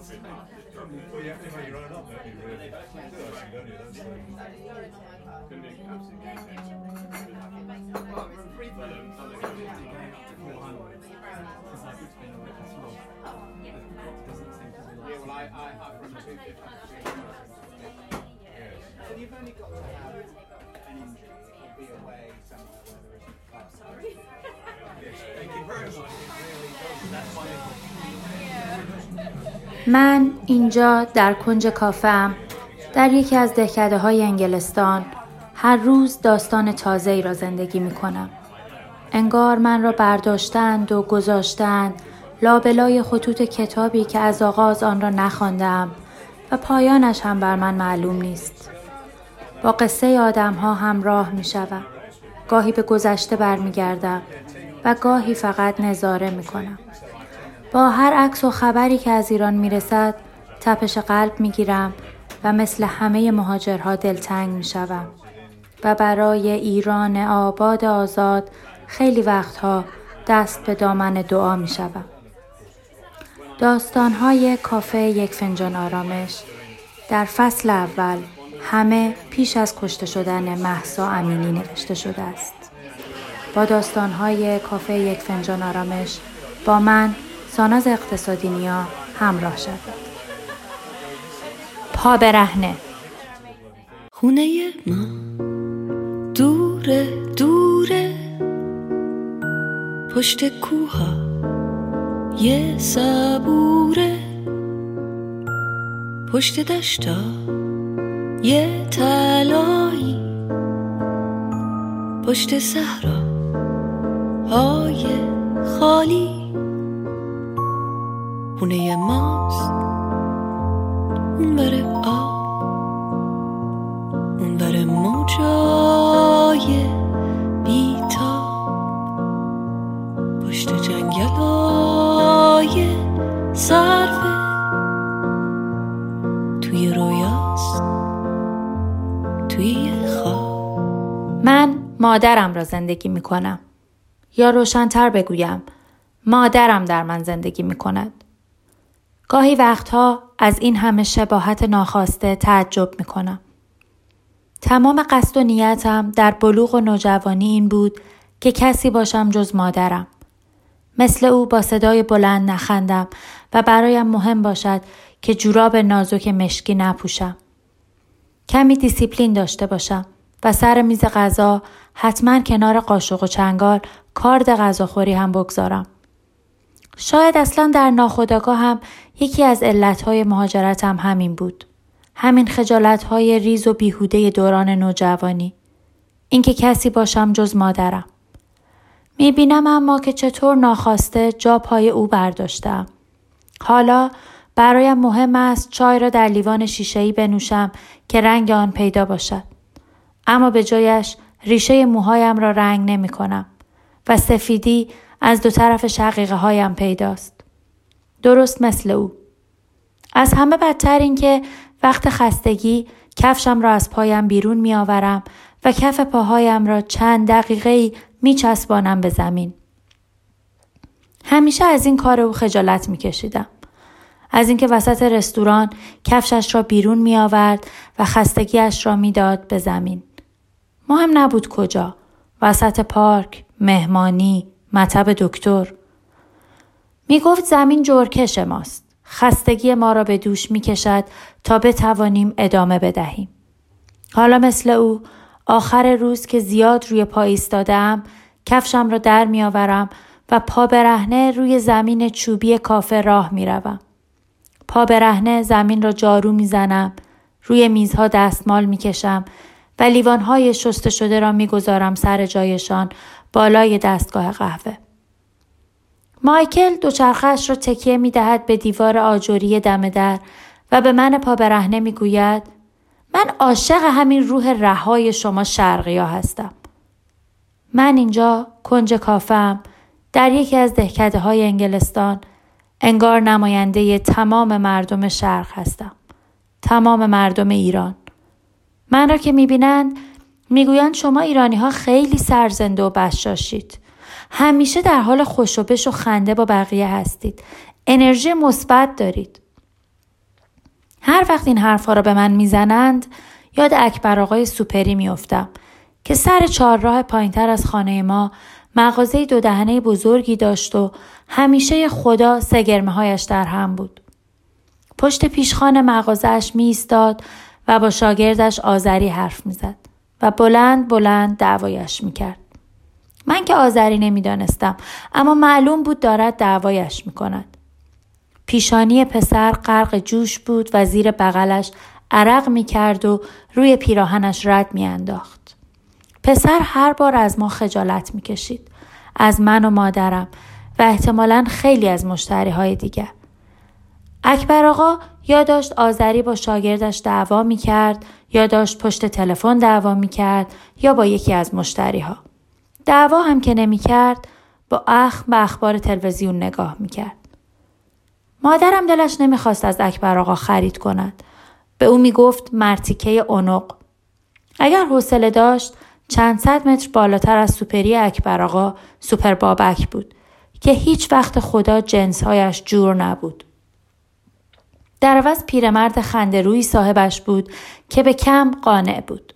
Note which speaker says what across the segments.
Speaker 1: Well, you have to make your own up, don't you, really? Don't you? i seem to be.
Speaker 2: Yeah, well, I, I have from to Yes. And you've only got to have an injury. Be away somewhere where there isn't class.
Speaker 1: Thank you very much. That's my
Speaker 3: من اینجا در کنج کافم در یکی از دهکده های انگلستان هر روز داستان تازه ای را زندگی می کنم. انگار من را برداشتند و گذاشتند لابلای خطوط کتابی که از آغاز آن را نخواندم و پایانش هم بر من معلوم نیست. با قصه آدم ها همراه می شوم. گاهی به گذشته برمیگردم و گاهی فقط نظاره می کنم. با هر عکس و خبری که از ایران می رسد تپش قلب می گیرم و مثل همه مهاجرها دلتنگ می شوم. و برای ایران آباد آزاد خیلی وقتها دست به دامن دعا می شوم. داستانهای کافه یک فنجان آرامش در فصل اول همه پیش از کشته شدن محسا امینی نوشته شده است. با داستانهای کافه یک فنجان آرامش با من ساناز اقتصادی نیا همراه شد. پا برهنه.
Speaker 4: خونه ما. دوره دوره. پشت کوها. یه صبوره. پشت دشتا. یه تلایی پشت صحرا های خالی. خونه ماست. اون بره آب. اون بره موجای بیتاب پشت جنگلای صرفه توی توی
Speaker 3: من مادرم را زندگی می کنم. یا روشنتر بگویم مادرم در من زندگی می کند. گاهی وقتها از این همه شباهت ناخواسته تعجب می کنم. تمام قصد و نیتم در بلوغ و نوجوانی این بود که کسی باشم جز مادرم. مثل او با صدای بلند نخندم و برایم مهم باشد که جوراب نازک مشکی نپوشم. کمی دیسیپلین داشته باشم و سر میز غذا حتما کنار قاشق و چنگال کارد غذاخوری هم بگذارم. شاید اصلا در ناخودآگاه هم یکی از علتهای مهاجرتم همین بود. همین خجالتهای ریز و بیهوده دوران نوجوانی. اینکه کسی باشم جز مادرم. می‌بینم اما که چطور ناخواسته جا پای او برداشتم. حالا برایم مهم است چای را در لیوان شیشه‌ای بنوشم که رنگ آن پیدا باشد. اما به جایش ریشه موهایم را رنگ نمی کنم و سفیدی از دو طرف شقیقه هایم پیداست. درست مثل او. از همه بدتر این که وقت خستگی کفشم را از پایم بیرون می آورم و کف پاهایم را چند دقیقه می چسبانم به زمین. همیشه از این کار او خجالت می کشیدم. از اینکه وسط رستوران کفشش را بیرون می آورد و خستگیش را می‌داد به زمین. مهم نبود کجا. وسط پارک، مهمانی، مطب دکتر. می گفت زمین جرکش ماست. خستگی ما را به دوش می کشد تا بتوانیم ادامه بدهیم. حالا مثل او آخر روز که زیاد روی پا ایستادم کفشم را در می آورم و پا برهنه روی زمین چوبی کافه راه می روم. پا برهنه زمین را جارو می زنم. روی میزها دستمال می کشم و لیوانهای شسته شده را می گذارم سر جایشان بالای دستگاه قهوه. مایکل دوچرخش را تکیه می دهد به دیوار آجوری دم در و به من پا برهنه می گوید من عاشق همین روح رهای شما شرقیا هستم. من اینجا کنج کافم در یکی از دهکده های انگلستان انگار نماینده تمام مردم شرق هستم. تمام مردم ایران. من را که می‌بینند می‌گویند شما ایرانی ها خیلی سرزنده و بشاشید. همیشه در حال خوشوبش و خنده با بقیه هستید. انرژی مثبت دارید. هر وقت این حرفها را به من می‌زنند یاد اکبر آقای سوپری میافتم که سر چهارراه پایینتر از خانه ما مغازه دو دهنه بزرگی داشت و همیشه خدا سگرمه هایش در هم بود. پشت پیشخان مغازهش می ایستاد و با شاگردش آذری حرف می‌زد و بلند بلند دعوایش می‌کرد. من که آذری نمی‌دانستم اما معلوم بود دارد دعوایش می‌کند. پیشانی پسر غرق جوش بود و زیر بغلش عرق می‌کرد و روی پیراهنش رد میانداخت. پسر هر بار از ما خجالت می‌کشید. از من و مادرم و احتمالا خیلی از مشتری های دیگر. اکبر آقا یا داشت آذری با شاگردش دعوا می کرد یا داشت پشت تلفن دعوا می کرد یا با یکی از مشتری ها. دعوا هم که نمی کرد با اخ به اخبار تلویزیون نگاه می کرد. مادرم دلش نمی‌خواست از اکبر آقا خرید کند. به او می گفت مرتیکه اونق. اگر حوصله داشت چند صد متر بالاتر از سوپری اکبر آقا سوپر بابک بود که هیچ وقت خدا جنسهایش جور نبود. در عوض پیرمرد خنده روی صاحبش بود که به کم قانع بود.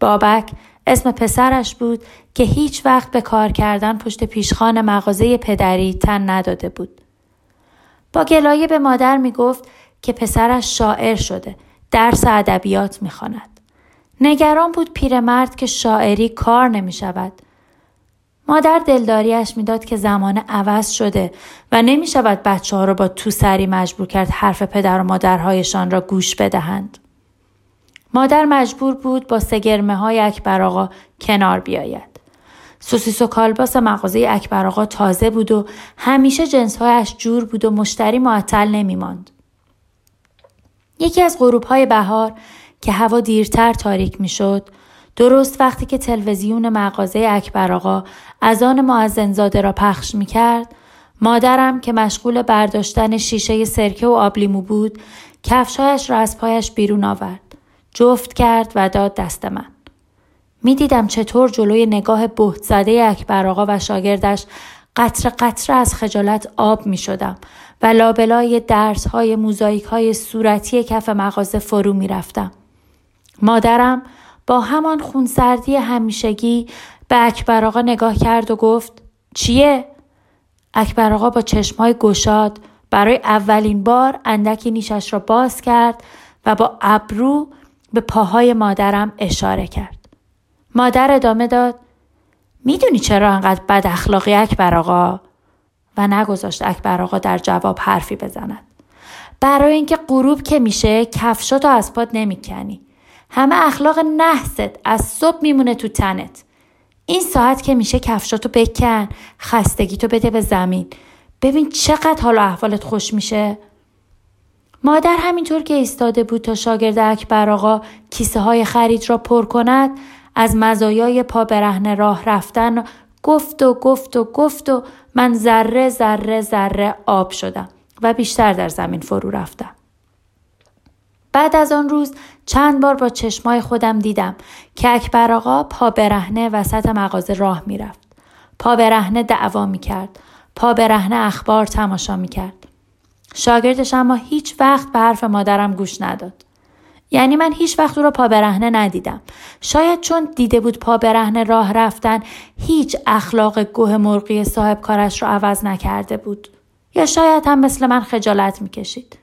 Speaker 3: بابک اسم پسرش بود که هیچ وقت به کار کردن پشت پیشخان مغازه پدری تن نداده بود. با گلایه به مادر می گفت که پسرش شاعر شده، درس ادبیات می خاند. نگران بود پیرمرد که شاعری کار نمی شود. مادر دلداریش می‌داد که زمان عوض شده و نمی شود بچه ها را با تو سری مجبور کرد حرف پدر و مادرهایشان را گوش بدهند. مادر مجبور بود با سگرمه های اکبر آقا کنار بیاید. سوسیس و کالباس مغازه اکبر آقا تازه بود و همیشه جنسهایش جور بود و مشتری معطل نمی ماند. یکی از غروب های بهار که هوا دیرتر تاریک می شد درست وقتی که تلویزیون مغازه اکبر آقا از آن معزنزاده را پخش می کرد مادرم که مشغول برداشتن شیشه سرکه و آبلیمو بود کفشایش را از پایش بیرون آورد. جفت کرد و داد دست من. می‌دیدم چطور جلوی نگاه بهت زده اکبر آقا و شاگردش قطر قطره از خجالت آب می شدم و لابلای درس های موزاییک های صورتی کف مغازه فرو می رفتم. مادرم با همان خونسردی همیشگی به اکبر آقا نگاه کرد و گفت چیه؟ اکبر آقا با چشمهای گشاد برای اولین بار اندکی نیشش را باز کرد و با ابرو به پاهای مادرم اشاره کرد. مادر ادامه داد می‌دونی چرا انقدر بد اخلاقی اکبر آقا؟ و نگذاشت اکبر آقا در جواب حرفی بزند. برای اینکه غروب که میشه کفشاتو از پاد نمی‌کنی. همه اخلاق نحست از صبح میمونه تو تنت. این ساعت که میشه کفشاتو بکن خستگیتو بده به زمین ببین چقدر حال و احوالت خوش میشه مادر همینطور که ایستاده بود تا شاگرد اکبر آقا کیسه های خرید را پر کند از مزایای پا برهن راه رفتن گفت و گفت و گفت و من ذره ذره ذره آب شدم و بیشتر در زمین فرو رفتم. بعد از آن روز چند بار با چشمای خودم دیدم که اکبر آقا پا برهنه وسط مغازه راه می‌رفت. پا برهنه دعوا می‌کرد. پا برهنه اخبار تماشا می‌کرد. شاگردش اما هیچ وقت به حرف مادرم گوش نداد. یعنی من هیچ وقت او را پا برهنه ندیدم. شاید چون دیده بود پا برهنه راه رفتن هیچ اخلاق گوه مرغی صاحب کارش را عوض نکرده بود. یا شاید هم مثل من خجالت می‌کشید.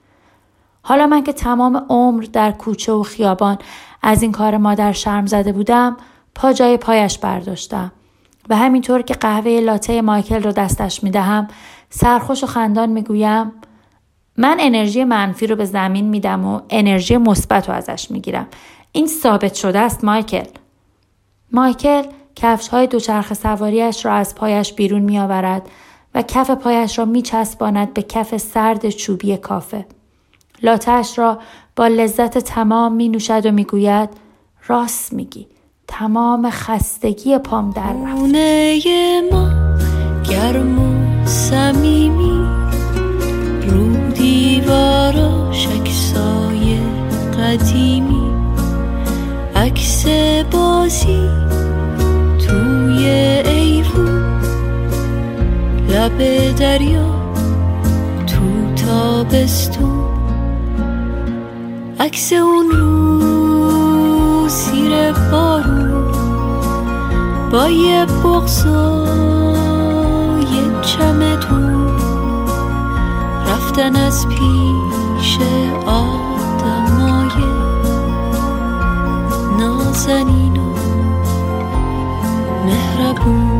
Speaker 3: حالا من که تمام عمر در کوچه و خیابان از این کار مادر شرم زده بودم پا جای پایش برداشتم. و همینطور که قهوه لاته مایکل رو دستش می‌دهم سرخوش و خندان می‌گویم من انرژی منفی رو به زمین میدم و انرژی مثبت رو ازش می‌گیرم. این ثابت شده است مایکل. مایکل کفش های دوچرخ سواریش را از پایش بیرون میآورد و کف پایش را میچسباند به کف سرد چوبی کافه. لاتش را با لذت تمام می نوشد و می گوید راست میگی تمام خستگی پام در رفت.
Speaker 4: ما گرم و سمیمی رو دیوارا شکسای قدیمی. عکس بازی توی ایوون لب دریا تو تابستون. عکس اون رو سیر بارون با یه بغز و یه چمدون رفتن از پیش آدمای نازنین و مهربون.